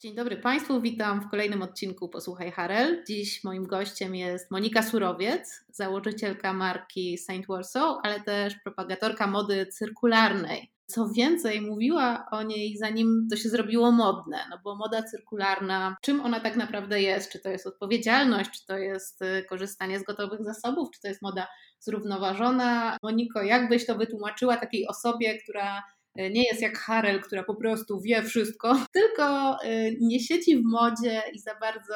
Dzień dobry Państwu, witam w kolejnym odcinku Posłuchaj Harel. Dziś moim gościem jest Monika Surowiec, założycielka marki Saint Warsaw, ale też propagatorka mody cyrkularnej. Co więcej, mówiła o niej zanim to się zrobiło modne, no bo moda cyrkularna, czym ona tak naprawdę jest? Czy to jest odpowiedzialność, czy to jest y, korzystanie z gotowych zasobów, czy to jest moda zrównoważona? Moniko, jak byś to wytłumaczyła takiej osobie, która nie jest jak Harel, która po prostu wie wszystko, tylko y, nie siedzi w modzie i za bardzo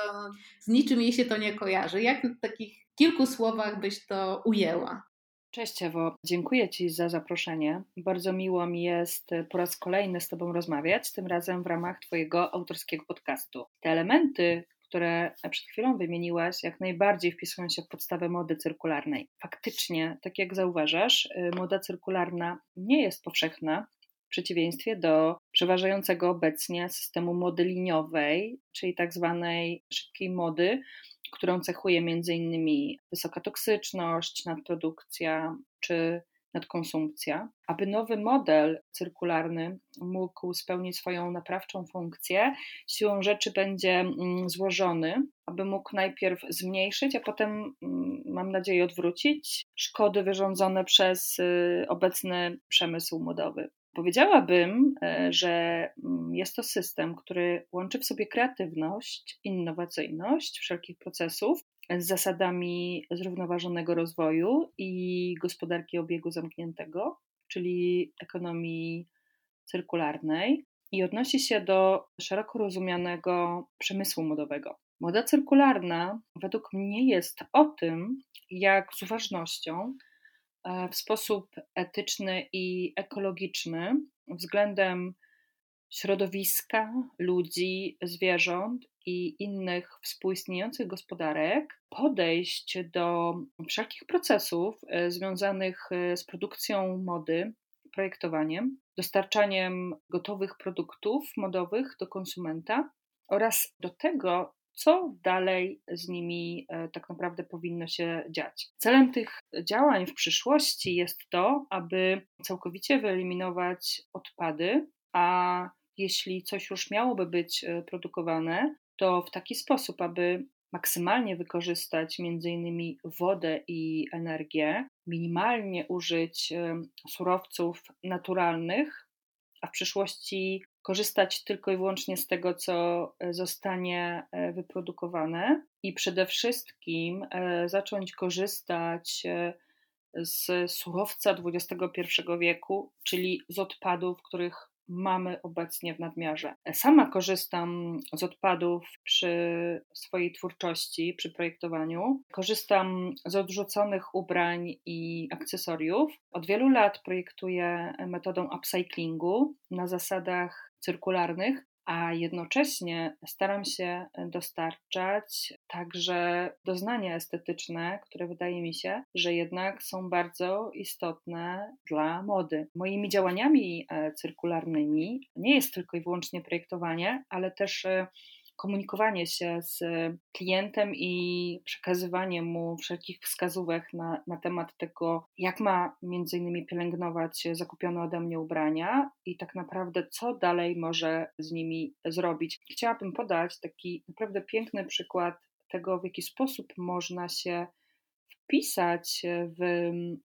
z niczym jej się to nie kojarzy. Jak w takich kilku słowach byś to ujęła? Cześć Ewo, dziękuję Ci za zaproszenie. Bardzo miło mi jest po raz kolejny z Tobą rozmawiać, tym razem w ramach Twojego autorskiego podcastu. Te elementy, które przed chwilą wymieniłaś, jak najbardziej wpisują się w podstawę mody cyrkularnej. Faktycznie, tak jak zauważasz, y, moda cyrkularna nie jest powszechna, przeciwieństwie do przeważającego obecnie systemu mody liniowej, czyli tak zwanej szybkiej mody, którą cechuje m.in. wysoka toksyczność, nadprodukcja czy nadkonsumpcja. Aby nowy model cyrkularny mógł spełnić swoją naprawczą funkcję, siłą rzeczy będzie mm, złożony, aby mógł najpierw zmniejszyć, a potem, mm, mam nadzieję, odwrócić szkody wyrządzone przez y, obecny przemysł modowy. Powiedziałabym, e, że mm, jest to system, który łączy w sobie kreatywność, innowacyjność wszelkich procesów z zasadami zrównoważonego rozwoju i gospodarki obiegu zamkniętego, czyli ekonomii cyrkularnej, i odnosi się do szeroko rozumianego przemysłu modowego. Moda cyrkularna według mnie jest o tym, jak z uważnością w sposób etyczny i ekologiczny względem środowiska, ludzi, zwierząt i innych współistniejących gospodarek podejść do wszelkich procesów e, związanych e, z produkcją mody, projektowaniem, dostarczaniem gotowych produktów modowych do konsumenta oraz do tego, co dalej z nimi e, tak naprawdę powinno się dziać. Celem tych działań w przyszłości jest to, aby całkowicie wyeliminować odpady, a jeśli coś już miałoby być e, produkowane, to w taki sposób, aby maksymalnie wykorzystać m.in. wodę i energię, minimalnie użyć e, surowców naturalnych, a w przyszłości korzystać tylko i wyłącznie z tego, co e, zostanie e, wyprodukowane i przede wszystkim e, zacząć korzystać z surowca XXI wieku, czyli z odpadów, których mamy obecnie w nadmiarze. Sama korzystam z odpadów przy swojej twórczości, przy projektowaniu. Korzystam z odrzuconych ubrań i akcesoriów. Od wielu lat projektuję metodą upcyclingu na zasadach cyrkularnych, a jednocześnie staram się dostarczać także doznania estetyczne, które wydaje mi się, że jednak są bardzo istotne dla mody. Moimi działaniami e, cyrkularnymi nie jest tylko i wyłącznie projektowanie, ale też e, komunikowanie się z klientem i przekazywanie mu wszelkich wskazówek na, na temat tego, jak ma między innymi pielęgnować zakupione ode mnie ubrania i tak naprawdę co dalej może z nimi zrobić. Chciałabym podać taki naprawdę piękny przykład tego, w jaki sposób można się wpisać w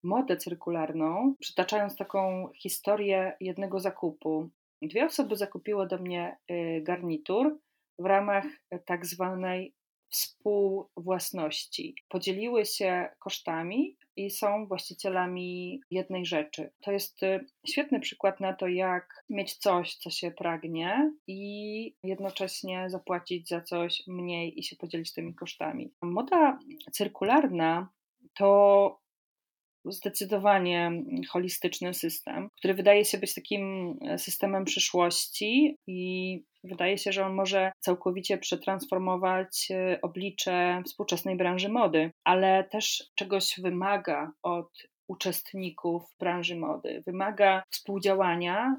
modę cyrkularną, przytaczając taką historię jednego zakupu. Dwie osoby zakupiły do mnie y, garnitur, w ramach tak zwanej współwłasności. Podzieliły się kosztami i są właścicielami jednej rzeczy. To jest y, świetny przykład na to, jak mieć coś, co się pragnie i jednocześnie zapłacić za coś mniej i się podzielić tymi kosztami. Moda cyrkularna to zdecydowanie holistyczny system, który wydaje się być takim e, systemem przyszłości i wydaje się, że on może całkowicie przetransformować e, oblicze współczesnej branży mody, ale też czegoś wymaga od uczestników branży mody. Wymaga współdziałania,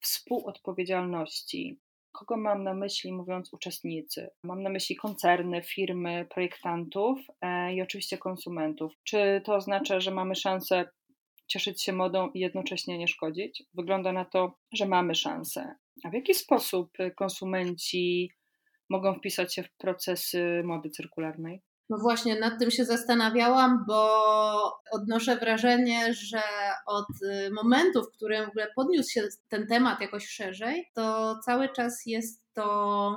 współodpowiedzialności, Kogo mam na myśli, mówiąc uczestnicy? Mam na myśli koncerny, firmy, projektantów e, i oczywiście konsumentów. Czy to oznacza, że mamy szansę cieszyć się modą i jednocześnie nie szkodzić? Wygląda na to, że mamy szansę. A w jaki sposób konsumenci mogą wpisać się w procesy mody cyrkularnej? No właśnie, nad tym się zastanawiałam, bo odnoszę wrażenie, że od y, momentu, w którym w ogóle podniósł się ten temat jakoś szerzej, to cały czas jest to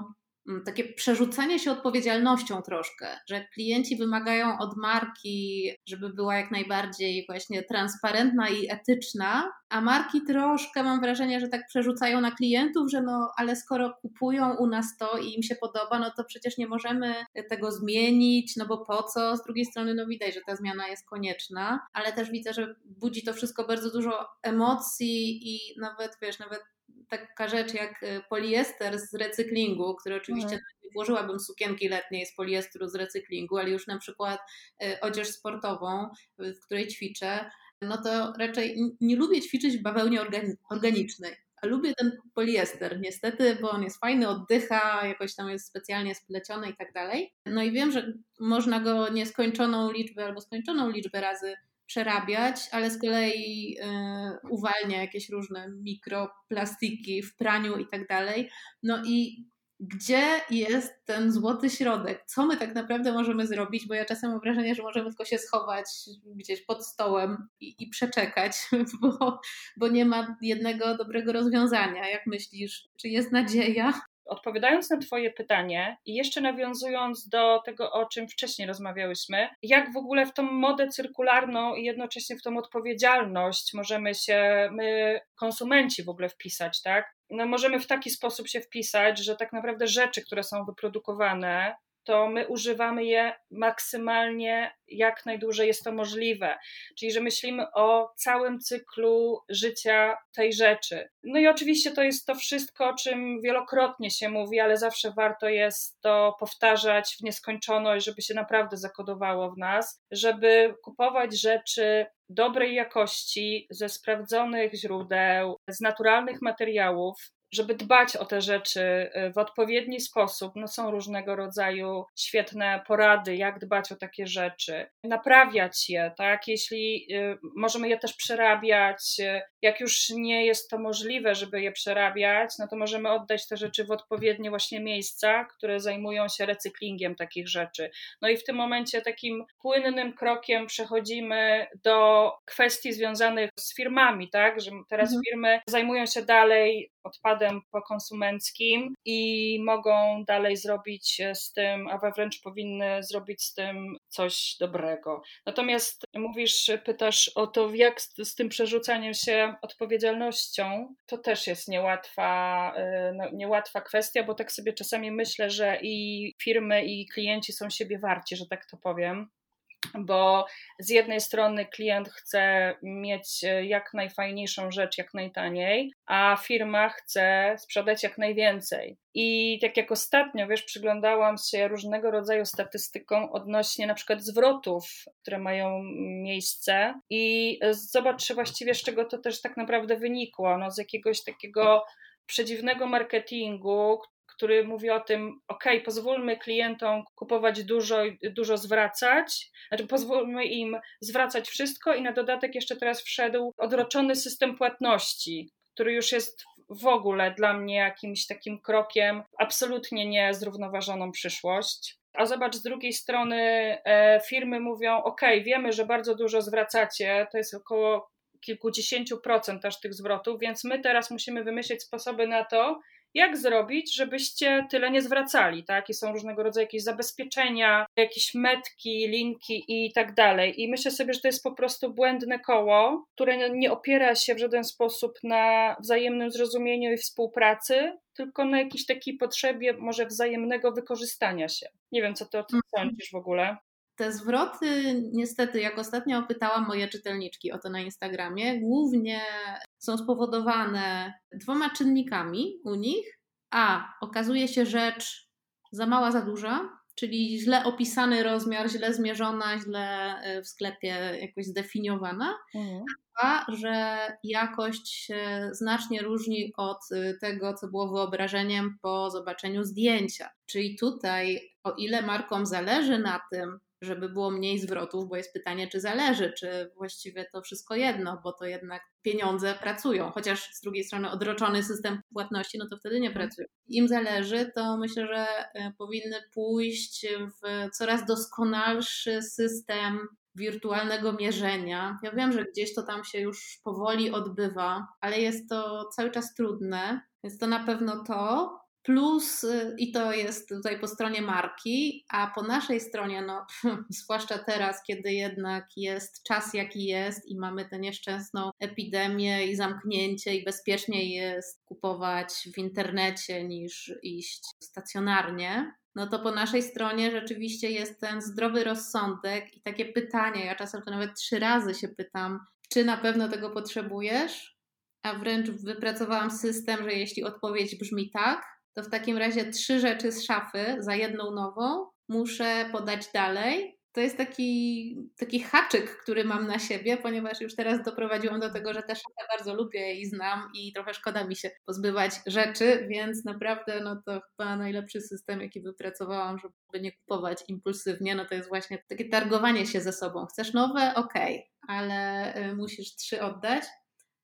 takie przerzucanie się odpowiedzialnością troszkę, że klienci wymagają od marki, żeby była jak najbardziej właśnie transparentna i etyczna, a marki troszkę mam wrażenie, że tak przerzucają na klientów, że no ale skoro kupują u nas to i im się podoba, no to przecież nie możemy tego zmienić, no bo po co? Z drugiej strony no widać, że ta zmiana jest konieczna, ale też widzę, że budzi to wszystko bardzo dużo emocji i nawet wiesz, nawet taka rzecz jak y, poliester z recyklingu, który oczywiście mhm. nie włożyłabym sukienki letniej z poliestru z recyklingu, ale już na przykład y, odzież sportową, w której ćwiczę, no to raczej nie lubię ćwiczyć w bawełnie organicznej. A lubię ten poliester, niestety, bo on jest fajny, oddycha, jakoś tam jest specjalnie spleciony i tak dalej. No i wiem, że można go nieskończoną liczbę albo skończoną liczbę razy przerabiać, ale z kolei y, uwalnia jakieś różne mikroplastiki w praniu i tak dalej. No i gdzie jest ten złoty środek? Co my tak naprawdę możemy zrobić? Bo ja czasem mam wrażenie, że możemy tylko się schować gdzieś pod stołem i, i przeczekać, bo, bo nie ma jednego dobrego rozwiązania. Jak myślisz, czy jest nadzieja? Odpowiadając na Twoje pytanie i jeszcze nawiązując do tego, o czym wcześniej rozmawiałyśmy, jak w ogóle w tą modę cyrkularną i jednocześnie w tą odpowiedzialność możemy się, my, konsumenci, w ogóle wpisać, tak? No, możemy w taki sposób się wpisać, że tak naprawdę rzeczy, które są wyprodukowane, to my używamy je maksymalnie, jak najdłużej jest to możliwe. Czyli, że myślimy o całym cyklu życia tej rzeczy. No i oczywiście to jest to wszystko, o czym wielokrotnie się mówi, ale zawsze warto jest to powtarzać w nieskończoność, żeby się naprawdę zakodowało w nas, żeby kupować rzeczy dobrej jakości, ze sprawdzonych źródeł, z naturalnych materiałów, żeby dbać o te rzeczy y, w odpowiedni sposób. No są różnego rodzaju świetne porady, jak dbać o takie rzeczy, naprawiać je, tak? Jeśli y, możemy je też przerabiać, y, jak już nie jest to możliwe, żeby je przerabiać, no to możemy oddać te rzeczy w odpowiednie właśnie miejsca, które zajmują się recyklingiem takich rzeczy. No i w tym momencie takim płynnym krokiem przechodzimy do kwestii związanych z firmami, tak? Że teraz mhm. firmy zajmują się dalej odpadem pokonsumenckim i mogą dalej zrobić z tym, a wręcz powinny zrobić z tym coś dobrego. Natomiast mówisz, pytasz o to, jak z, z tym przerzucaniem się odpowiedzialnością, to też jest niełatwa, y, no, niełatwa kwestia, bo tak sobie czasami myślę, że i firmy, i klienci są siebie warci, że tak to powiem bo z jednej strony klient chce mieć e, jak najfajniejszą rzecz, jak najtaniej, a firma chce sprzedać jak najwięcej. I tak jak ostatnio, wiesz, przyglądałam się różnego rodzaju statystykom odnośnie na przykład zwrotów, które mają miejsce i zobacz właściwie z czego to też tak naprawdę wynikło, no z jakiegoś takiego przedziwnego marketingu, który mówi o tym, ok, pozwólmy klientom kupować dużo, dużo zwracać, znaczy pozwólmy im zwracać wszystko i na dodatek jeszcze teraz wszedł odroczony system płatności, który już jest w ogóle dla mnie jakimś takim krokiem absolutnie niezrównoważoną przyszłość. A zobacz, z drugiej strony e, firmy mówią: OK, wiemy, że bardzo dużo zwracacie, to jest około kilkudziesięciu procent też tych zwrotów, więc my teraz musimy wymyślić sposoby na to, jak zrobić, żebyście tyle nie zwracali, tak? I są różnego rodzaju jakieś zabezpieczenia, jakieś metki, linki i tak dalej. I myślę sobie, że to jest po prostu błędne koło, które nie opiera się w żaden sposób na wzajemnym zrozumieniu i współpracy, tylko na jakiejś takiej potrzebie może wzajemnego wykorzystania się. Nie wiem, co ty o tym mhm. sądzisz w ogóle. Te zwroty, niestety, jak ostatnio pytałam moje czytelniczki o to na Instagramie, głównie są spowodowane dwoma czynnikami u nich. A okazuje się rzecz za mała, za duża, czyli źle opisany rozmiar, źle zmierzona, źle e, w sklepie jakoś zdefiniowana. Mhm. A że jakość się znacznie różni od e, tego, co było wyobrażeniem po zobaczeniu zdjęcia. Czyli tutaj, o ile markom zależy na tym, żeby było mniej zwrotów, bo jest pytanie, czy zależy, czy właściwie to wszystko jedno, bo to jednak pieniądze pracują, chociaż z drugiej strony odroczony system płatności, no to wtedy nie pracują. Im zależy, to myślę, że e, powinny pójść w coraz doskonalszy system wirtualnego mierzenia. Ja wiem, że gdzieś to tam się już powoli odbywa, ale jest to cały czas trudne, więc to na pewno to. Plus, y, i to jest tutaj po stronie marki, a po naszej stronie, no, zwłaszcza teraz, kiedy jednak jest czas jaki jest i mamy tę nieszczęsną epidemię i zamknięcie, i bezpieczniej jest kupować w internecie niż iść stacjonarnie, no to po naszej stronie rzeczywiście jest ten zdrowy rozsądek i takie pytanie. Ja czasem to nawet trzy razy się pytam, czy na pewno tego potrzebujesz? A wręcz wypracowałam system, że jeśli odpowiedź brzmi tak, to w takim razie trzy rzeczy z szafy za jedną nową muszę podać dalej. To jest taki, taki haczyk, który mam na siebie, ponieważ już teraz doprowadziłam do tego, że tę szafę bardzo lubię i znam i trochę szkoda mi się pozbywać rzeczy, więc naprawdę no to chyba najlepszy system, jaki wypracowałam, żeby nie kupować impulsywnie, no to jest właśnie takie targowanie się ze sobą. Chcesz nowe? Okej, okay, ale y, musisz trzy oddać.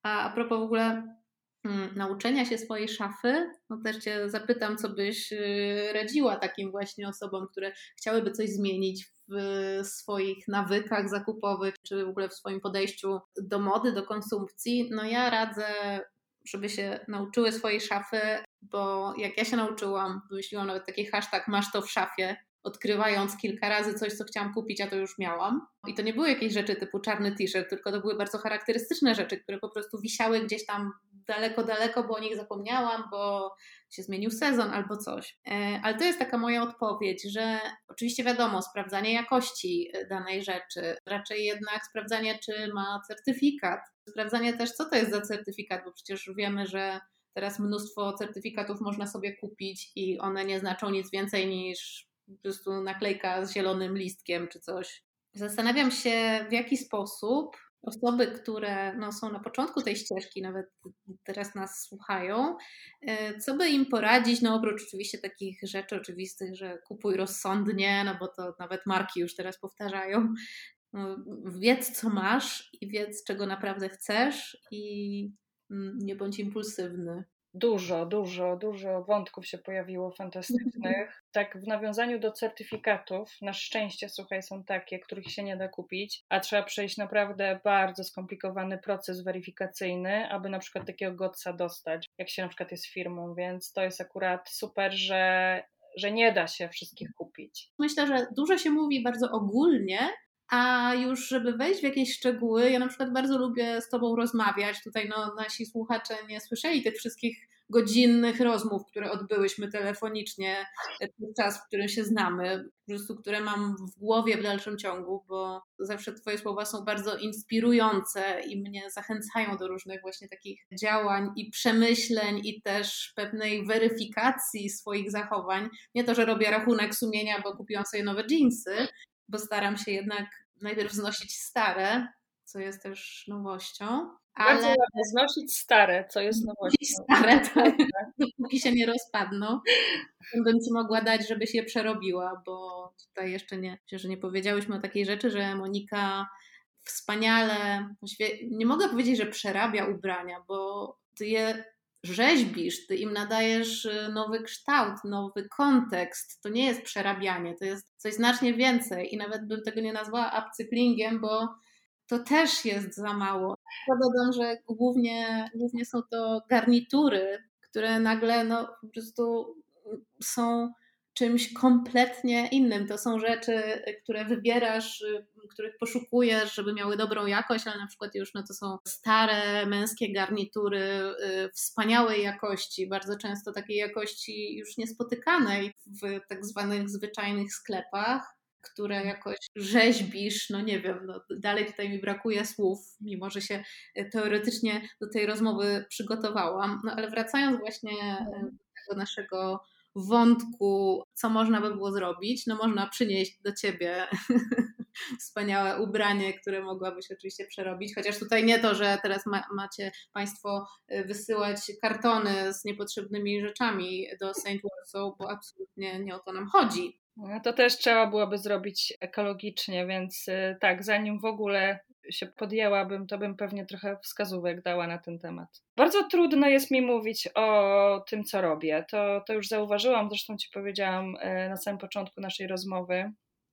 A, a propos w ogóle nauczenia się swojej szafy, no też Cię zapytam, co byś y, radziła takim właśnie osobom, które chciałyby coś zmienić w swoich nawykach zakupowych, czy w ogóle w swoim podejściu do mody, do konsumpcji. No ja radzę, żeby się nauczyły swojej szafy, bo jak ja się nauczyłam, wymyśliłam nawet taki hashtag masz to w szafie, odkrywając kilka razy coś, co chciałam kupić, a to już miałam. I to nie były jakieś rzeczy typu czarny t-shirt, tylko to były bardzo charakterystyczne rzeczy, które po prostu wisiały gdzieś tam daleko, daleko, bo o nich zapomniałam, bo się zmienił sezon albo coś. E, ale to jest taka moja odpowiedź, że oczywiście wiadomo, sprawdzanie jakości danej rzeczy, raczej jednak sprawdzanie, czy ma certyfikat. Sprawdzanie też, co to jest za certyfikat, bo przecież wiemy, że teraz mnóstwo certyfikatów można sobie kupić i one nie znaczą nic więcej niż po prostu naklejka z zielonym listkiem czy coś. Zastanawiam się, w jaki sposób osoby, które no, są na początku tej ścieżki, nawet teraz nas słuchają, e, co by im poradzić, no oprócz oczywiście takich rzeczy oczywistych, że kupuj rozsądnie, no bo to nawet marki już teraz powtarzają. No, wiedz, co masz i wiedz, czego naprawdę chcesz i mm, nie bądź impulsywny. Dużo, dużo, dużo wątków się pojawiło fantastycznych. Tak, w nawiązaniu do certyfikatów, na szczęście, słuchaj, są takie, których się nie da kupić, a trzeba przejść naprawdę bardzo skomplikowany proces weryfikacyjny, aby na przykład takiego godca dostać, jak się na przykład jest firmą, więc to jest akurat super, że, że nie da się wszystkich kupić. Myślę, że dużo się mówi bardzo ogólnie, a już, żeby wejść w jakieś szczegóły, ja na przykład bardzo lubię z Tobą rozmawiać. Tutaj no, nasi słuchacze nie słyszeli tych wszystkich godzinnych rozmów, które odbyłyśmy telefonicznie czas, w którym się znamy, po prostu które mam w głowie w dalszym ciągu, bo zawsze Twoje słowa są bardzo inspirujące i mnie zachęcają do różnych właśnie takich działań i przemyśleń i też pewnej weryfikacji swoich zachowań. Nie to, że robię rachunek sumienia, bo kupiłam sobie nowe jeansy, bo staram się jednak najpierw znosić stare, co jest też nowością. Ale Bardzo znosić stare, co jest nowością. Stare, tak, dopóki się nie rozpadną. Bym Ci mogła dać, żebyś je przerobiła, bo tutaj jeszcze nie, że nie powiedziałyśmy o takiej rzeczy, że Monika wspaniale, nie mogę powiedzieć, że przerabia ubrania, bo ty je rzeźbisz, ty im nadajesz y, nowy kształt, nowy kontekst. To nie jest przerabianie, to jest coś znacznie więcej i nawet bym tego nie nazwała upcyklingiem, bo to też jest za mało. Dodam, że głównie, głównie są to garnitury, które nagle no, po prostu są czymś kompletnie innym. To są rzeczy, które wybierasz, których poszukujesz, żeby miały dobrą jakość, ale na przykład już no, to są stare męskie garnitury y, wspaniałej jakości, bardzo często takiej jakości już niespotykanej w tak zwanych zwyczajnych sklepach które jakoś rzeźbisz, no nie wiem, no dalej tutaj mi brakuje słów, mimo że się teoretycznie do tej rozmowy przygotowałam. No ale wracając właśnie e, do tego naszego wątku, co można by było zrobić, no można przynieść do ciebie wspaniałe ubranie, które mogłabyś oczywiście przerobić. Chociaż tutaj nie to, że teraz ma, macie Państwo y, wysyłać kartony z niepotrzebnymi rzeczami do St. Warsaw, bo absolutnie nie o to nam chodzi. No to też trzeba byłoby zrobić ekologicznie, więc y, tak, zanim w ogóle się podjęłabym, to bym pewnie trochę wskazówek dała na ten temat. Bardzo trudno jest mi mówić o tym, co robię. To, to już zauważyłam, zresztą Ci powiedziałam y, na samym początku naszej rozmowy,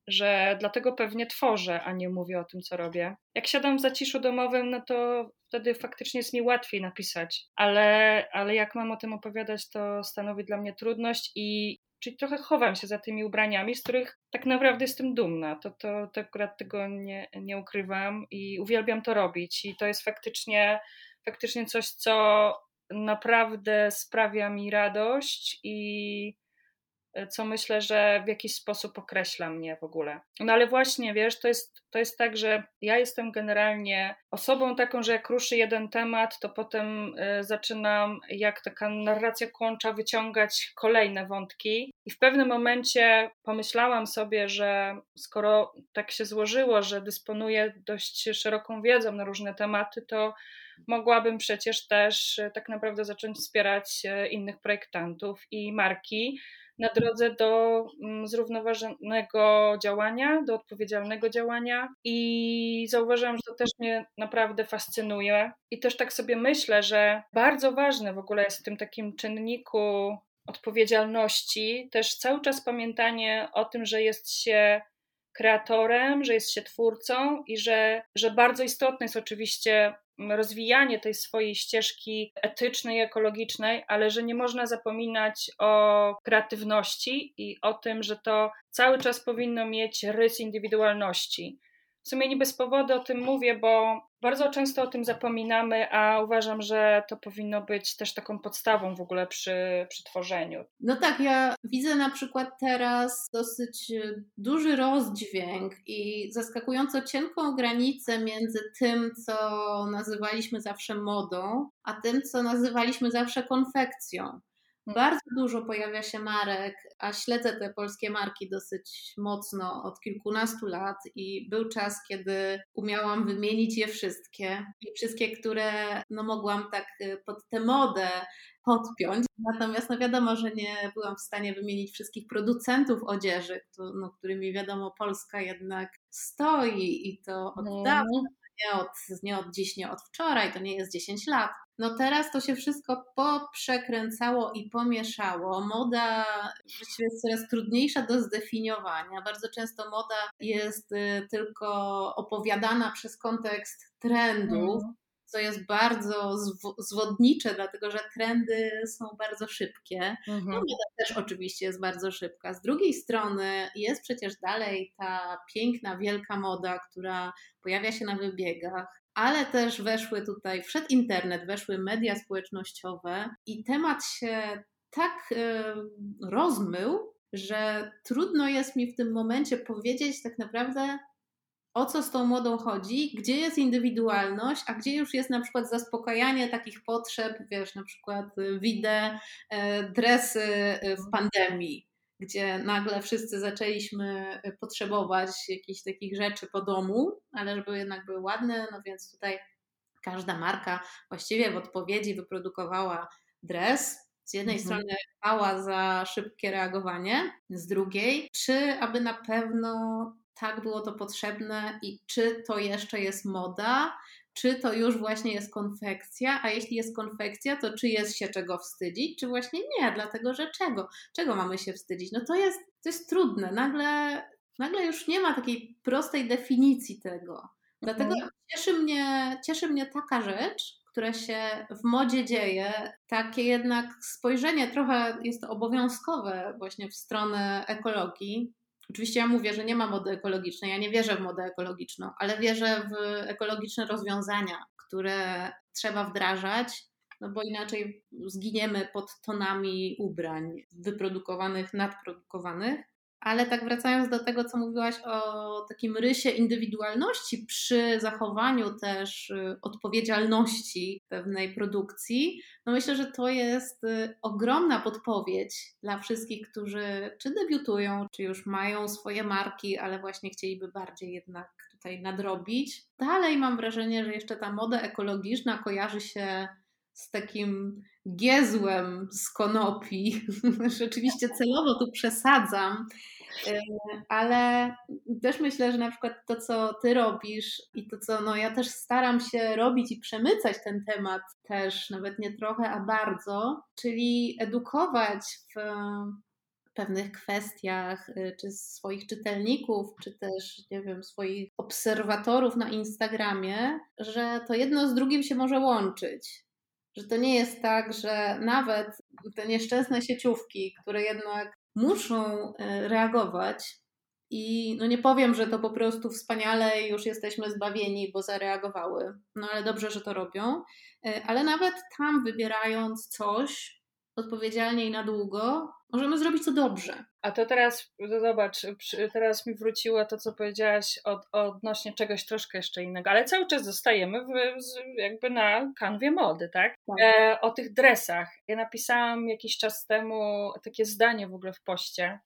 że dlatego pewnie tworzę, a nie mówię o tym, co robię. Jak siadam w zaciszu domowym, no to wtedy faktycznie jest mi łatwiej napisać, ale, ale jak mam o tym opowiadać, to stanowi dla mnie trudność i czyli trochę chowam się za tymi ubraniami, z których tak naprawdę jestem dumna. To, to, to akurat tego nie, nie ukrywam i uwielbiam to robić. I to jest faktycznie, faktycznie coś, co naprawdę sprawia mi radość i co myślę, że w jakiś sposób określa mnie w ogóle. No ale właśnie, wiesz, to jest, to jest tak, że ja jestem generalnie osobą taką, że jak ruszy jeden temat, to potem y, zaczynam, jak taka narracja kłącza, wyciągać kolejne wątki. I w pewnym momencie pomyślałam sobie, że skoro tak się złożyło, że dysponuję dość szeroką wiedzą na różne tematy, to mogłabym przecież też e, tak naprawdę zacząć wspierać innych projektantów i marki na drodze do mm, zrównoważonego działania, do odpowiedzialnego działania i zauważyłam, że to też mnie naprawdę fascynuje. I też tak sobie myślę, że bardzo ważne w ogóle jest w tym takim czynniku odpowiedzialności też cały czas pamiętanie o tym, że jest się kreatorem, że jest się twórcą i że, że bardzo istotne jest oczywiście rozwijanie tej swojej ścieżki etycznej, ekologicznej, ale że nie można zapominać o kreatywności i o tym, że to cały czas powinno mieć rys indywidualności. W sumie nie bez powodu o tym mówię, bo bardzo często o tym zapominamy, a uważam, że to powinno być też taką podstawą w ogóle przy, przy tworzeniu. No tak, ja widzę na przykład teraz dosyć duży rozdźwięk i zaskakująco cienką granicę między tym, co nazywaliśmy zawsze modą, a tym, co nazywaliśmy zawsze konfekcją. Bardzo dużo pojawia się marek, a śledzę te polskie marki dosyć mocno od kilkunastu lat i był czas, kiedy umiałam wymienić je wszystkie i wszystkie, które no, mogłam tak y, pod tę modę podpiąć. Natomiast no wiadomo, że nie byłam w stanie wymienić wszystkich producentów odzieży, no, którymi wiadomo Polska jednak stoi i to od no. dawna nie od, nie od dziś, nie od wczoraj, to nie jest 10 lat. No teraz to się wszystko poprzekręcało i pomieszało. Moda właściwie jest coraz trudniejsza do zdefiniowania. Bardzo często moda jest y, tylko opowiadana przez kontekst trendów. Co jest bardzo zwodnicze, dlatego że trendy są bardzo szybkie. Mhm. No, moda też oczywiście jest bardzo szybka. Z drugiej strony jest przecież dalej ta piękna, wielka moda, która pojawia się na wybiegach, ale też weszły tutaj, wszedł internet, weszły media społecznościowe i temat się tak y, rozmył, że trudno jest mi w tym momencie powiedzieć tak naprawdę, o co z tą młodą chodzi, gdzie jest indywidualność, a gdzie już jest na przykład zaspokajanie takich potrzeb, wiesz, na przykład y, widzę dresy y, w pandemii, gdzie nagle wszyscy zaczęliśmy y, potrzebować jakichś takich rzeczy po domu, ale żeby jednak były ładne, no więc tutaj każda marka właściwie w odpowiedzi wyprodukowała dres, z jednej mhm. strony chwała za szybkie reagowanie, z drugiej, czy aby na pewno tak było to potrzebne i czy to jeszcze jest moda, czy to już właśnie jest konfekcja, a jeśli jest konfekcja, to czy jest się czego wstydzić, czy właśnie nie, dlatego że czego? Czego mamy się wstydzić? No to jest, to jest trudne. Nagle, nagle już nie ma takiej prostej definicji tego. Dlatego mhm. cieszy, mnie, cieszy mnie taka rzecz, która się w modzie dzieje, takie jednak spojrzenie trochę jest obowiązkowe właśnie w stronę ekologii, Oczywiście ja mówię, że nie ma mody ekologicznej, ja nie wierzę w modę ekologiczną, ale wierzę w ekologiczne rozwiązania, które trzeba wdrażać, no bo inaczej zginiemy pod tonami ubrań wyprodukowanych, nadprodukowanych. Ale tak wracając do tego, co mówiłaś o takim rysie indywidualności przy zachowaniu też y, odpowiedzialności pewnej produkcji, no myślę, że to jest y, ogromna podpowiedź dla wszystkich, którzy czy debiutują, czy już mają swoje marki, ale właśnie chcieliby bardziej jednak tutaj nadrobić. Dalej mam wrażenie, że jeszcze ta moda ekologiczna kojarzy się z takim giezłem z konopi. Rzeczywiście celowo tu przesadzam, e, ale też myślę, że na przykład to, co ty robisz i to, co no, ja też staram się robić i przemycać ten temat też, nawet nie trochę, a bardzo, czyli edukować w pewnych kwestiach, y, czy swoich czytelników, czy też, nie wiem, swoich obserwatorów na Instagramie, że to jedno z drugim się może łączyć. Że to nie jest tak, że nawet te nieszczęsne sieciówki, które jednak muszą y, reagować, i no nie powiem, że to po prostu wspaniale już jesteśmy zbawieni, bo zareagowały. No ale dobrze, że to robią. Y, ale nawet tam wybierając coś odpowiedzialnie i na długo, możemy zrobić to dobrze. A to teraz, no zobacz, teraz mi wróciło to, co powiedziałaś od, odnośnie czegoś troszkę jeszcze innego, ale cały czas zostajemy w, jakby na kanwie mody, tak? tak. E, o tych dresach. Ja napisałam jakiś czas temu takie zdanie w ogóle w poście,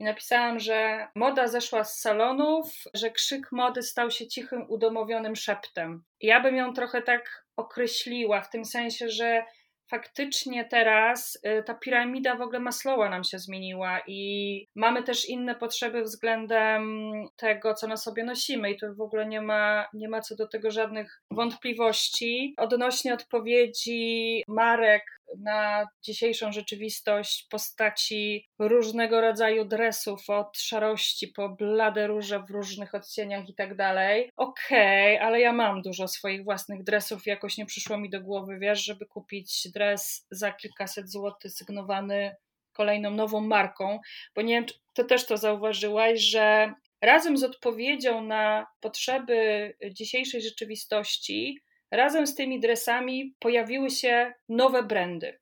i napisałam, że moda zeszła z salonów, że krzyk mody stał się cichym, udomowionym szeptem. I ja bym ją trochę tak określiła, w tym sensie, że faktycznie teraz y, ta piramida w ogóle Maslowa nam się zmieniła i mamy też inne potrzeby względem tego, co na sobie nosimy i tu w ogóle nie ma, nie ma co do tego żadnych wątpliwości. Odnośnie odpowiedzi marek na dzisiejszą rzeczywistość postaci różnego rodzaju dresów, od szarości po blade róże w różnych odcieniach i tak dalej. Okej, okay, ale ja mam dużo swoich własnych dresów jakoś nie przyszło mi do głowy, wiesz, żeby kupić dres za kilkaset złotych sygnowany kolejną nową marką, bo nie wiem, czy ty też to zauważyłaś, że razem z odpowiedzią na potrzeby dzisiejszej rzeczywistości razem z tymi dresami pojawiły się nowe brandy.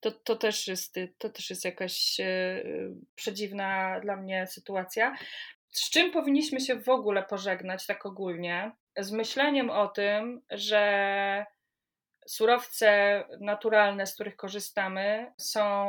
To, to, też, jest, to też jest jakaś e, przedziwna dla mnie sytuacja. Z czym powinniśmy się w ogóle pożegnać tak ogólnie? Z myśleniem o tym, że surowce naturalne, z których korzystamy, są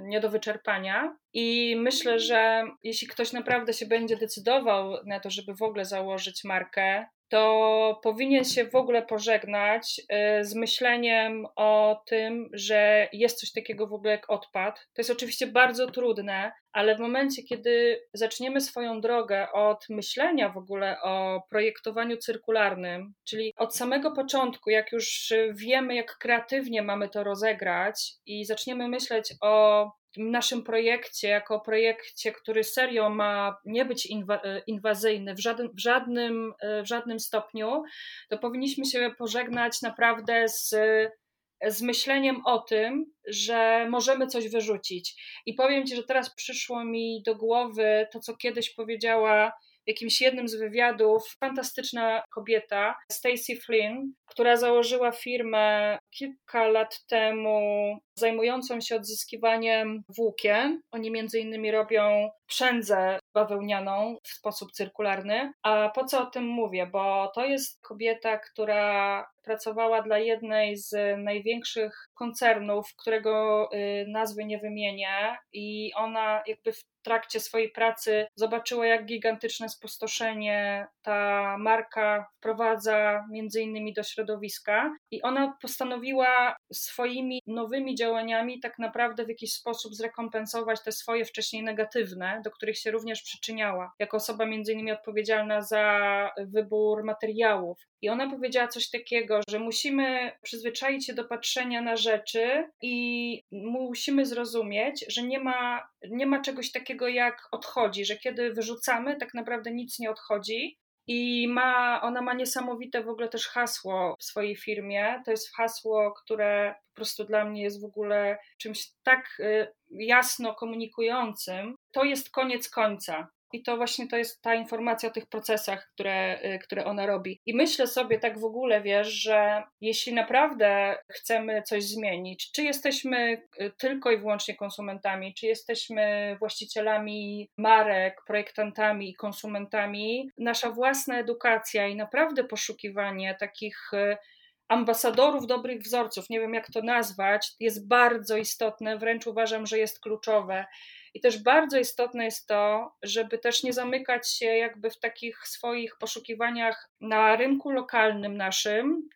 nie do wyczerpania. I myślę, że jeśli ktoś naprawdę się będzie decydował na to, żeby w ogóle założyć markę, to powinien się w ogóle pożegnać y, z myśleniem o tym, że jest coś takiego w ogóle jak odpad. To jest oczywiście bardzo trudne, ale w momencie, kiedy zaczniemy swoją drogę od myślenia w ogóle o projektowaniu cyrkularnym, czyli od samego początku, jak już wiemy, jak kreatywnie mamy to rozegrać i zaczniemy myśleć o naszym projekcie, jako projekcie, który serio ma nie być e, inwazyjny w żadnym, w, żadnym, e, w żadnym stopniu, to powinniśmy się pożegnać naprawdę z, z myśleniem o tym, że możemy coś wyrzucić. I powiem Ci, że teraz przyszło mi do głowy to, co kiedyś powiedziała w jakimś jednym z wywiadów fantastyczna kobieta, Stacy Flynn, która założyła firmę kilka lat temu zajmującą się odzyskiwaniem włókien. Oni między innymi robią przędzę bawełnianą w sposób cyrkularny. A po co o tym mówię? Bo to jest kobieta, która pracowała dla jednej z największych koncernów, którego y, nazwy nie wymienię, i ona jakby w trakcie swojej pracy zobaczyła, jak gigantyczne spustoszenie ta marka wprowadza między innymi do środowiska i ona postanowiła swoimi nowymi działaniami tak naprawdę w jakiś sposób zrekompensować te swoje wcześniej negatywne, do których się również przyczyniała, jako osoba między innymi odpowiedzialna za wybór materiałów. I ona powiedziała coś takiego, że musimy przyzwyczaić się do patrzenia na rzeczy i musimy zrozumieć, że nie ma, nie ma czegoś takiego jak odchodzi, że kiedy wyrzucamy, tak naprawdę nic nie odchodzi, i ma, ona ma niesamowite w ogóle też hasło w swojej firmie. To jest hasło, które po prostu dla mnie jest w ogóle czymś tak y, jasno komunikującym. To jest koniec końca. I to właśnie to jest ta informacja o tych procesach, które, y, które ona robi. I myślę sobie tak w ogóle, wiesz, że jeśli naprawdę chcemy coś zmienić, czy jesteśmy y, tylko i wyłącznie konsumentami, czy jesteśmy właścicielami marek, projektantami i konsumentami, nasza własna edukacja i naprawdę poszukiwanie takich y, ambasadorów dobrych wzorców, nie wiem jak to nazwać, jest bardzo istotne, wręcz uważam, że jest kluczowe. I też bardzo istotne jest to, żeby też nie zamykać się jakby w takich swoich poszukiwaniach na rynku lokalnym naszym,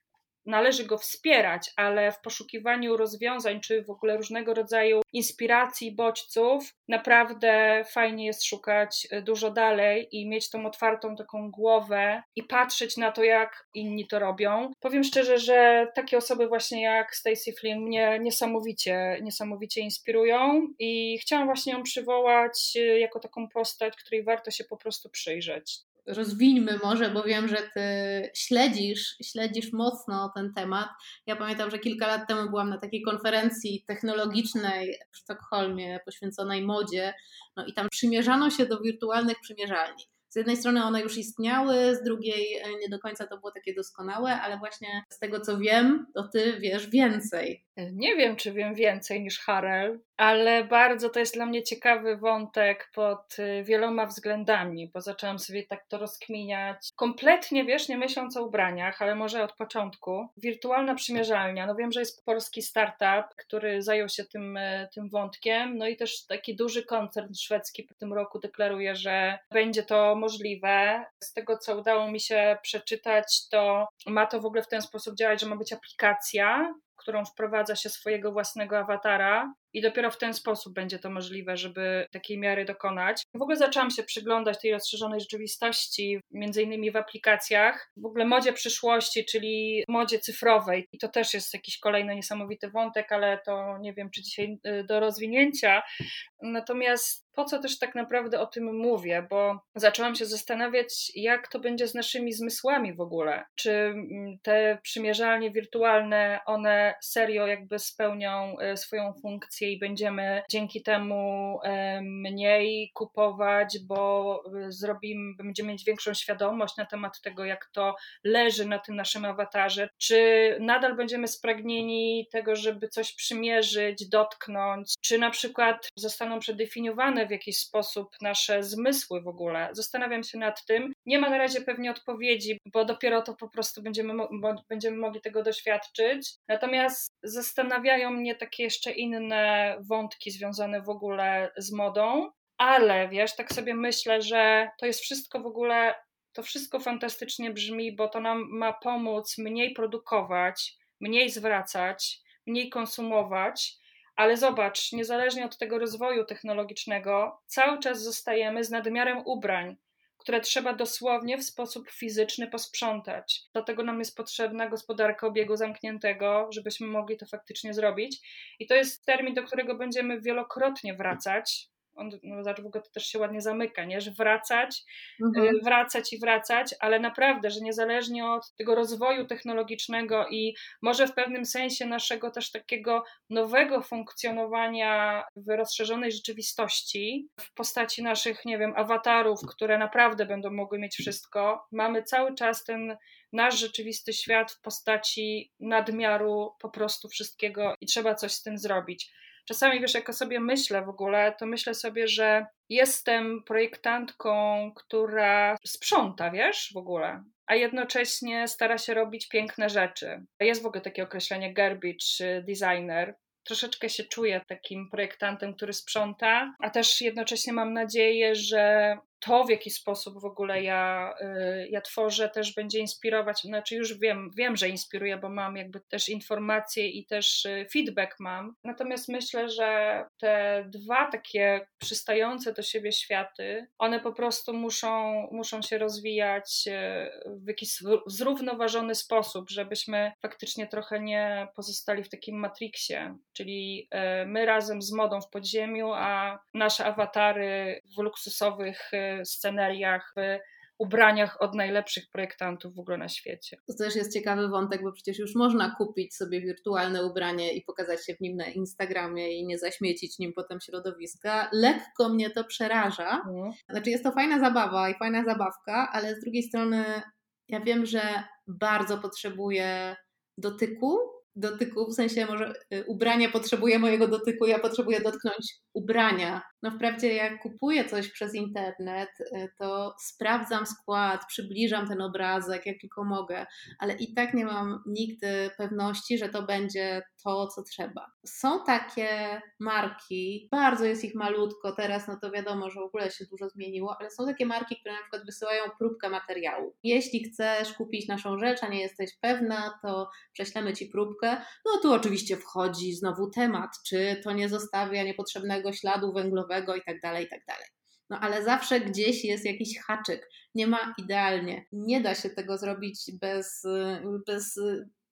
należy go wspierać, ale w poszukiwaniu rozwiązań czy w ogóle różnego rodzaju inspiracji, bodźców, naprawdę fajnie jest szukać e, dużo dalej i mieć tą otwartą taką głowę i patrzeć na to, jak inni to robią. Powiem szczerze, że takie osoby właśnie jak Stacey Flynn mnie niesamowicie, niesamowicie inspirują i chciałam właśnie ją przywołać e, jako taką postać, której warto się po prostu przyjrzeć rozwińmy może, bo wiem, że ty śledzisz, śledzisz mocno ten temat. Ja pamiętam, że kilka lat temu byłam na takiej konferencji technologicznej w Sztokholmie poświęconej modzie, no i tam przymierzano się do wirtualnych przymierzalni z jednej strony one już istniały, z drugiej e, nie do końca to było takie doskonałe, ale właśnie z tego co wiem, to ty wiesz więcej. Nie wiem, czy wiem więcej niż Harel, ale bardzo to jest dla mnie ciekawy wątek pod y, wieloma względami, bo zaczęłam sobie tak to rozkminiać. Kompletnie, wiesz, nie myśląc o ubraniach, ale może od początku. Wirtualna przymierzalnia. No wiem, że jest polski startup, który zajął się tym, y, tym wątkiem, no i też taki duży koncern szwedzki w tym roku deklaruje, że będzie to możliwe. Z tego, co udało mi się przeczytać, to ma to w ogóle w ten sposób działać, że ma być aplikacja, którą wprowadza się swojego własnego awatara, i dopiero w ten sposób będzie to możliwe, żeby takiej miary dokonać. W ogóle zaczęłam się przyglądać tej rozszerzonej rzeczywistości, między innymi w aplikacjach, w ogóle modzie przyszłości, czyli modzie cyfrowej. I to też jest jakiś kolejny niesamowity wątek, ale to nie wiem, czy dzisiaj y, do rozwinięcia. Natomiast po co też tak naprawdę o tym mówię, bo zaczęłam się zastanawiać, jak to będzie z naszymi zmysłami w ogóle. Czy mm, te przymierzalnie wirtualne, one serio jakby spełnią y, swoją funkcję i będziemy dzięki temu mniej kupować, bo zrobimy, będziemy mieć większą świadomość na temat tego, jak to leży na tym naszym awatarze. Czy nadal będziemy spragnieni tego, żeby coś przymierzyć, dotknąć, czy na przykład zostaną przedefiniowane w jakiś sposób nasze zmysły w ogóle. Zastanawiam się nad tym. Nie ma na razie pewnie odpowiedzi, bo dopiero to po prostu będziemy, będziemy mogli tego doświadczyć. Natomiast zastanawiają mnie takie jeszcze inne wątki związane w ogóle z modą, ale wiesz, tak sobie myślę, że to jest wszystko w ogóle, to wszystko fantastycznie brzmi, bo to nam ma pomóc mniej produkować, mniej zwracać, mniej konsumować. Ale zobacz, niezależnie od tego rozwoju technologicznego, cały czas zostajemy z nadmiarem ubrań które trzeba dosłownie w sposób fizyczny posprzątać. Dlatego nam jest potrzebna gospodarka obiegu zamkniętego, żebyśmy mogli to faktycznie zrobić. I to jest termin, do którego będziemy wielokrotnie wracać, on, no ogóle to też się ładnie zamyka, nie? że wracać, mhm. Y, wracać i wracać, ale naprawdę, że niezależnie od tego rozwoju technologicznego i może w pewnym sensie naszego też takiego nowego funkcjonowania w rozszerzonej rzeczywistości, w postaci naszych, nie wiem, awatarów, które naprawdę będą mogły mieć wszystko, mamy cały czas ten nasz rzeczywisty świat w postaci nadmiaru po prostu wszystkiego i trzeba coś z tym zrobić czasami wiesz, jak o sobie myślę w ogóle, to myślę sobie, że jestem projektantką, która sprząta, wiesz, w ogóle, a jednocześnie stara się robić piękne rzeczy. Jest w ogóle takie określenie garbage designer. Troszeczkę się czuję takim projektantem, który sprząta, a też jednocześnie mam nadzieję, że to, w jaki sposób w ogóle ja, y, ja tworzę, też będzie inspirować. Znaczy, już wiem, wiem, że inspiruje, bo mam jakby też informacje i też y, feedback mam. Natomiast myślę, że te dwa takie przystające do siebie światy, one po prostu muszą, muszą się rozwijać y, w jakiś zrównoważony sposób, żebyśmy faktycznie trochę nie pozostali w takim matrixie, czyli my razem z modą w podziemiu, a nasze awatary w luksusowych sceneriach w ubraniach od najlepszych projektantów w ogóle na świecie. To też jest ciekawy wątek, bo przecież już można kupić sobie wirtualne ubranie i pokazać się w nim na Instagramie i nie zaśmiecić nim potem środowiska. Lekko mnie to przeraża. Mhm. Znaczy jest to fajna zabawa i fajna zabawka, ale z drugiej strony ja wiem, że bardzo potrzebuję dotyku dotyku, w sensie może y, ubranie potrzebuje mojego dotyku, ja potrzebuję dotknąć ubrania. No wprawdzie jak kupuję coś przez internet, y, to sprawdzam skład, przybliżam ten obrazek jak tylko mogę, ale i tak nie mam nigdy pewności, że to będzie to, co trzeba. Są takie marki, bardzo jest ich malutko, teraz no to wiadomo, że w ogóle się dużo zmieniło, ale są takie marki, które na przykład wysyłają próbkę materiału. Jeśli chcesz kupić naszą rzecz, a nie jesteś pewna, to prześlemy Ci próbkę. No tu oczywiście wchodzi znowu temat, czy to nie zostawia niepotrzebnego śladu węglowego i tak dalej, i tak. No ale zawsze gdzieś jest jakiś haczyk. Nie ma idealnie. Nie da się tego zrobić bez, bez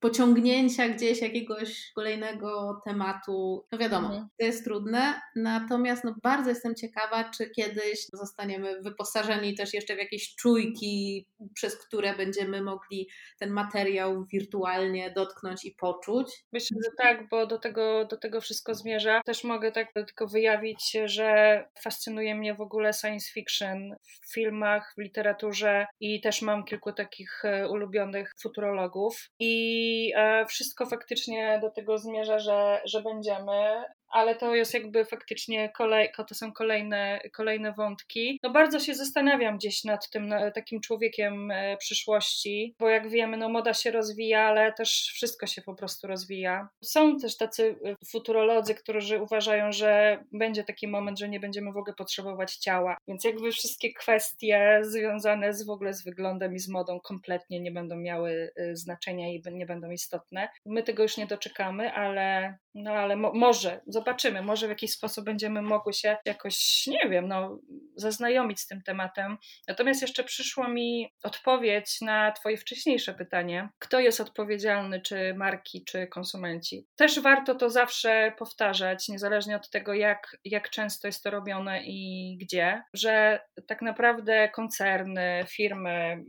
pociągnięcia gdzieś jakiegoś kolejnego tematu. No wiadomo, mhm. to jest trudne, natomiast no bardzo jestem ciekawa, czy kiedyś zostaniemy wyposażeni też jeszcze w jakieś czujki, przez które będziemy mogli ten materiał wirtualnie dotknąć i poczuć. Myślę, że tak, bo do tego, do tego wszystko zmierza. Też mogę tak tylko wyjawić, że fascynuje mnie w ogóle science fiction w filmach, w literaturze i też mam kilku takich e, ulubionych futurologów i i e, wszystko faktycznie do tego zmierza, że, że będziemy ale to jest jakby faktycznie kolej, to są kolejne, kolejne wątki. No bardzo się zastanawiam gdzieś nad tym takim człowiekiem e, przyszłości, bo jak wiemy, no moda się rozwija, ale też wszystko się po prostu rozwija. Są też tacy e, futurolodzy, którzy uważają, że będzie taki moment, że nie będziemy w ogóle potrzebować ciała, więc jakby wszystkie kwestie związane z w ogóle z wyglądem i z modą kompletnie nie będą miały e, znaczenia i nie będą istotne. My tego już nie doczekamy, ale, no ale mo może, zobaczymy, może w jakiś sposób będziemy mogły się jakoś, nie wiem, no, zaznajomić z tym tematem. Natomiast jeszcze przyszło mi odpowiedź na Twoje wcześniejsze pytanie: kto jest odpowiedzialny, czy marki, czy konsumenci? Też warto to zawsze powtarzać, niezależnie od tego, jak, jak często jest to robione i gdzie, że tak naprawdę koncerny, firmy,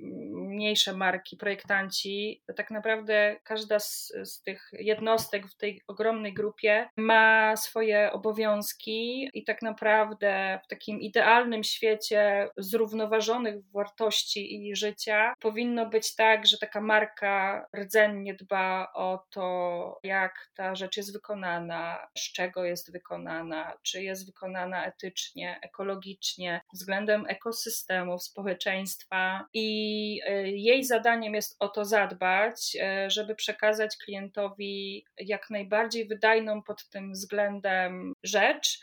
mniejsze marki, projektanci, tak naprawdę każda z, z tych jednostek w tej ogromnej grupie ma swoje obowiązki i tak naprawdę w takim idealnym świecie zrównoważonych wartości i życia powinno być tak, że taka marka rdzennie dba o to, jak ta rzecz jest wykonana, z czego jest wykonana, czy jest wykonana etycznie, ekologicznie, względem ekosystemów, społeczeństwa i y, jej zadaniem jest o to zadbać, y, żeby przekazać klientowi jak najbardziej wydajną pod tym względem rzecz,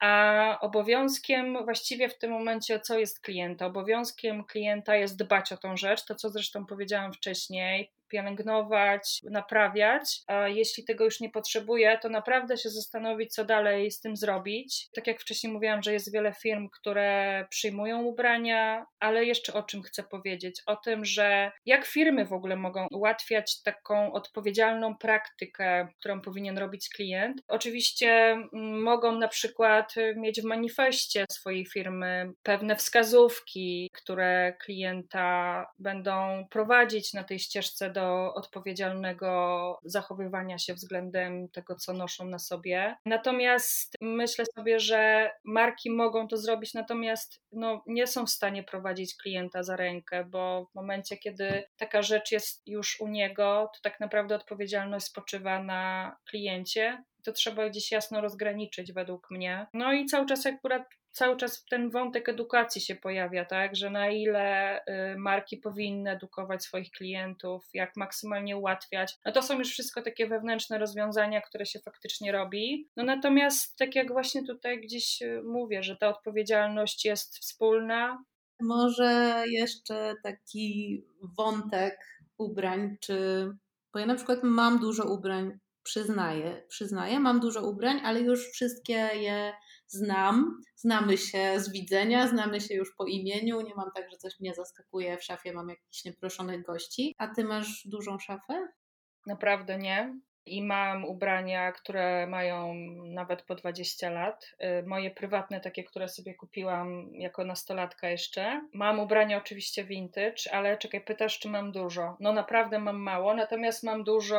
a obowiązkiem właściwie w tym momencie, co jest klienta? Obowiązkiem klienta jest dbać o tą rzecz, to co zresztą powiedziałam wcześniej, pielęgnować, naprawiać. A jeśli tego już nie potrzebuje, to naprawdę się zastanowić, co dalej z tym zrobić. Tak jak wcześniej mówiłam, że jest wiele firm, które przyjmują ubrania, ale jeszcze o czym chcę powiedzieć? O tym, że jak firmy w ogóle mogą ułatwiać taką odpowiedzialną praktykę, którą powinien robić klient. Oczywiście mm, mogą na przykład mieć w manifestie swojej firmy pewne wskazówki, które klienta będą prowadzić na tej ścieżce do do odpowiedzialnego zachowywania się względem tego, co noszą na sobie. Natomiast myślę sobie, że marki mogą to zrobić, natomiast no, nie są w stanie prowadzić klienta za rękę, bo w momencie, kiedy taka rzecz jest już u niego, to tak naprawdę odpowiedzialność spoczywa na kliencie. To trzeba gdzieś jasno rozgraniczyć według mnie. No i cały czas akurat cały czas ten wątek edukacji się pojawia, tak, że na ile y, marki powinny edukować swoich klientów, jak maksymalnie ułatwiać. No to są już wszystko takie wewnętrzne rozwiązania, które się faktycznie robi. No natomiast tak jak właśnie tutaj gdzieś y, mówię, że ta odpowiedzialność jest wspólna. Może jeszcze taki wątek ubrań, czy bo ja na przykład mam dużo ubrań, przyznaję, przyznaję, mam dużo ubrań, ale już wszystkie je znam, znamy się z widzenia, znamy się już po imieniu, nie mam tak, że coś mnie zaskakuje w szafie, mam jakichś nieproszonych gości. A ty masz dużą szafę? Naprawdę nie. I mam ubrania, które mają nawet po 20 lat. Y, moje prywatne, takie, które sobie kupiłam jako nastolatka jeszcze. Mam ubrania oczywiście vintage, ale czekaj, pytasz, czy mam dużo? No naprawdę mam mało, natomiast mam dużo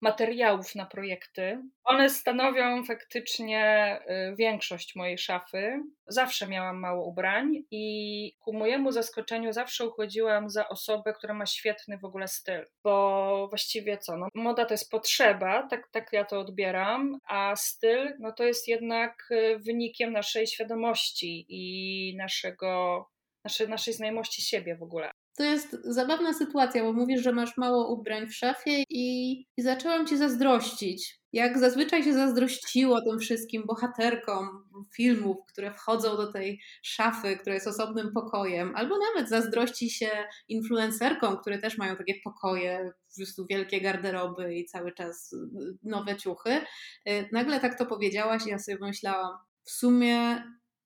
materiałów na projekty. One stanowią faktycznie y, większość mojej szafy. Zawsze miałam mało ubrań i ku mojemu zaskoczeniu zawsze uchodziłam za osobę, która ma świetny w ogóle styl, bo właściwie co, no, moda to jest potrzeba, tak, tak ja to odbieram, a styl no to jest jednak y, wynikiem naszej świadomości i naszego, naszej, naszej znajomości siebie w ogóle. To jest zabawna sytuacja, bo mówisz, że masz mało ubrań w szafie i, i zaczęłam ci zazdrościć. Jak zazwyczaj się zazdrościło tym wszystkim bohaterkom filmów, które wchodzą do tej szafy, która jest osobnym pokojem, albo nawet zazdrości się influencerkom, które też mają takie pokoje, po prostu wielkie garderoby i cały czas y, nowe ciuchy. Y, nagle tak to powiedziałaś i ja sobie myślałam, w sumie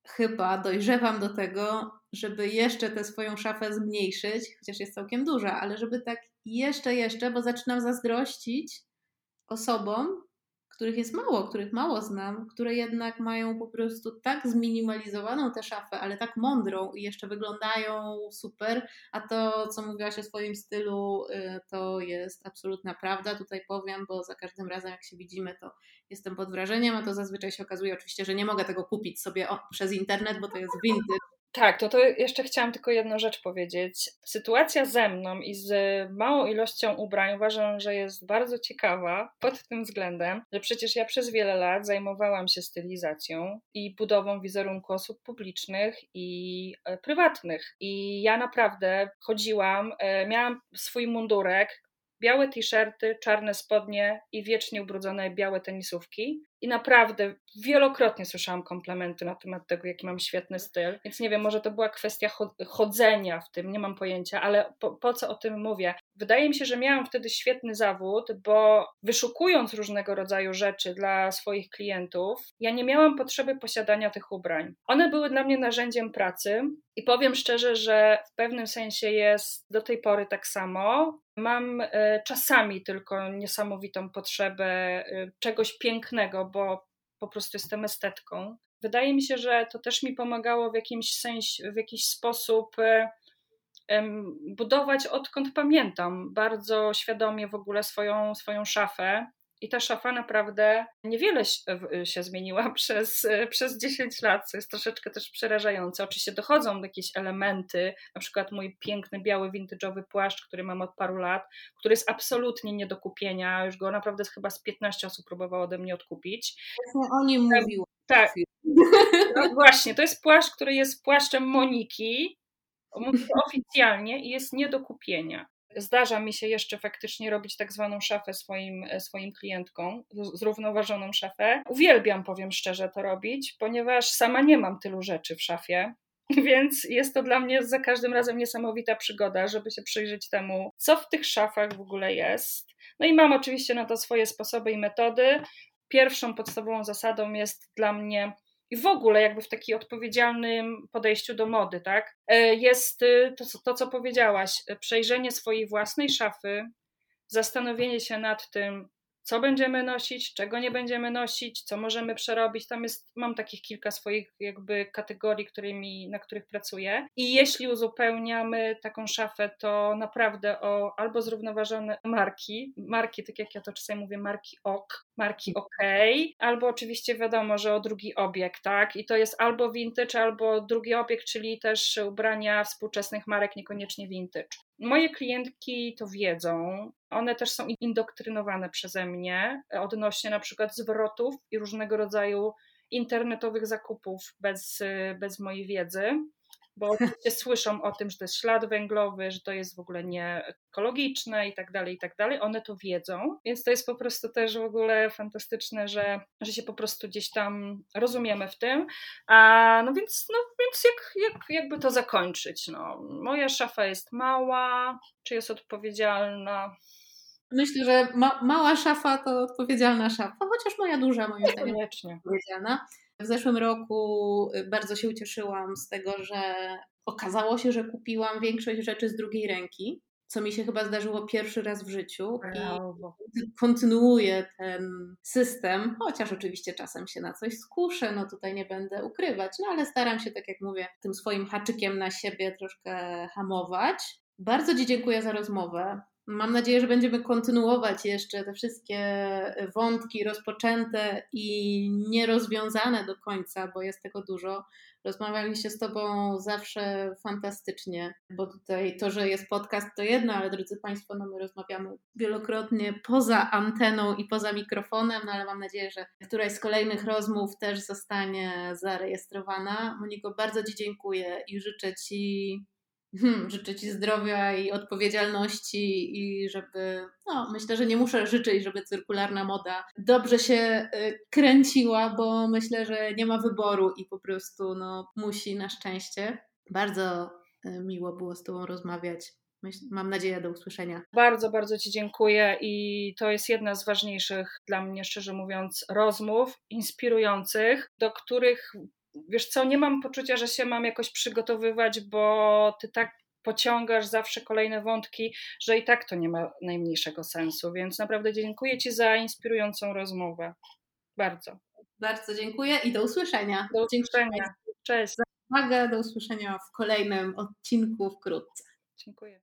chyba dojrzewam do tego, żeby jeszcze tę swoją szafę zmniejszyć, chociaż jest całkiem duża, ale żeby tak jeszcze, jeszcze, bo zaczynam zazdrościć osobom, których jest mało, których mało znam, które jednak mają po prostu tak zminimalizowaną tę szafę, ale tak mądrą i jeszcze wyglądają super, a to, co mówiłaś o swoim stylu, y, to jest absolutna prawda. Tutaj powiem, bo za każdym razem, jak się widzimy, to jestem pod wrażeniem, a to zazwyczaj się okazuje oczywiście, że nie mogę tego kupić sobie przez internet, bo to jest vintage tak, to, to jeszcze chciałam tylko jedną rzecz powiedzieć. Sytuacja ze mną i z małą ilością ubrań uważam, że jest bardzo ciekawa pod tym względem, że przecież ja przez wiele lat zajmowałam się stylizacją i budową wizerunku osób publicznych i e, prywatnych. I ja naprawdę chodziłam, e, miałam swój mundurek, białe t-shirty, czarne spodnie i wiecznie ubrudzone białe tenisówki. I naprawdę wielokrotnie słyszałam komplementy na temat tego, jaki mam świetny styl. Więc nie wiem, może to była kwestia chodzenia w tym, nie mam pojęcia, ale po, po, co o tym mówię? Wydaje mi się, że miałam wtedy świetny zawód, bo wyszukując różnego rodzaju rzeczy dla swoich klientów, ja nie miałam potrzeby posiadania tych ubrań. One były dla mnie narzędziem pracy i powiem szczerze, że w pewnym sensie jest do tej pory tak samo. Mam e, czasami tylko niesamowitą potrzebę e, czegoś pięknego, bo po prostu jestem estetką. Wydaje mi się, że to też mi pomagało w jakimś sensie, w jakiś sposób e, budować odkąd pamiętam bardzo świadomie w ogóle swoją, swoją szafę. I ta szafa naprawdę niewiele się zmieniła przez, przez 10 lat, co jest troszeczkę też przerażające. Oczywiście dochodzą jakieś elementy, na przykład mój piękny biały vintage'owy płaszcz, który mam od paru lat, który jest absolutnie nie do kupienia. Już go naprawdę chyba z 15 osób próbowało ode mnie odkupić. Właśnie o nim mówiłam. Tak. No właśnie, to jest płaszcz, który jest płaszczem Moniki, oficjalnie i jest nie do kupienia. Zdarza mi się jeszcze faktycznie robić tak zwaną szafę swoim, swoim klientkom, zrównoważoną szafę. Uwielbiam, powiem szczerze, to robić, ponieważ sama nie mam tylu rzeczy w szafie. Więc jest to dla mnie za każdym razem niesamowita przygoda, żeby się przyjrzeć temu, co w tych szafach w ogóle jest. No i mam oczywiście na to swoje sposoby i metody. Pierwszą podstawową zasadą jest dla mnie i w ogóle jakby w takim odpowiedzialnym podejściu do mody, tak? E, jest y, to, to, co powiedziałaś, przejrzenie swojej własnej szafy, zastanowienie się nad tym, co będziemy nosić, czego nie będziemy nosić, co możemy przerobić. Tam jest, mam takich kilka swoich jakby kategorii, którymi, na których pracuję. I jeśli uzupełniamy taką szafę, to naprawdę o albo zrównoważone marki, marki, tak jak ja to czasami mówię, marki OK, marki OK, albo oczywiście wiadomo, że o drugi obiekt, tak? I to jest albo vintage, albo drugi obiekt, czyli też ubrania współczesnych marek, niekoniecznie vintage. Moje klientki to wiedzą. One też są indoktrynowane przeze mnie odnośnie na przykład zwrotów i różnego rodzaju internetowych zakupów bez, bez mojej wiedzy bo oczywiście słyszą o tym, że to jest ślad węglowy, że to jest w ogóle nie ekologiczne i tak dalej, i tak dalej. One to wiedzą, więc to jest po prostu też w ogóle fantastyczne, że, że się po prostu gdzieś tam rozumiemy w tym. A, no więc, no więc jak, jak, jakby to zakończyć? No, moja szafa jest mała, czy jest odpowiedzialna? Myślę, że ma, mała szafa to odpowiedzialna szafa, chociaż moja duża moim zdaniem odpowiedzialna. W zeszłym roku y, bardzo się ucieszyłam z tego, że okazało się, że kupiłam większość rzeczy z drugiej ręki. co mi się chyba zdarzyło pierwszy raz w życiu Brawo. i kontynuuję ten system, chociaż oczywiście czasem się na coś skuszę, no tutaj nie będę ukrywać, no ale staram się, tak jak mówię, tym swoim haczykiem na siebie troszkę hamować. Bardzo Ci dziękuję za rozmowę. Mam nadzieję, że będziemy kontynuować jeszcze te wszystkie wątki rozpoczęte i nierozwiązane do końca, bo jest tego dużo. Rozmawialiście z Tobą zawsze fantastycznie, bo tutaj to, że jest podcast, to jedno, ale drodzy Państwo, no my rozmawiamy wielokrotnie poza anteną i poza mikrofonem, no ale mam nadzieję, że któraś z kolejnych rozmów też zostanie zarejestrowana. Moniko, bardzo Ci dziękuję i życzę Ci Hmm, życzę Ci zdrowia i odpowiedzialności i żeby, no myślę, że nie muszę życzyć, żeby cyrkularna moda dobrze się y, kręciła, bo myślę, że nie ma wyboru i po prostu no, musi na szczęście. Bardzo y, miło było z Tobą rozmawiać. Mam nadzieję do usłyszenia. Bardzo, bardzo Ci dziękuję i to jest jedna z ważniejszych dla mnie, szczerze mówiąc, rozmów inspirujących, do których wiesz co, nie mam poczucia, że się mam jakoś przygotowywać, bo ty tak pociągasz zawsze kolejne wątki, że i tak to nie ma najmniejszego sensu. Więc naprawdę dziękuję Ci za inspirującą rozmowę. Bardzo. Bardzo dziękuję i do usłyszenia. Do usłyszenia. Cześć. Za uwagę, do usłyszenia w kolejnym odcinku wkrótce. Dziękuję.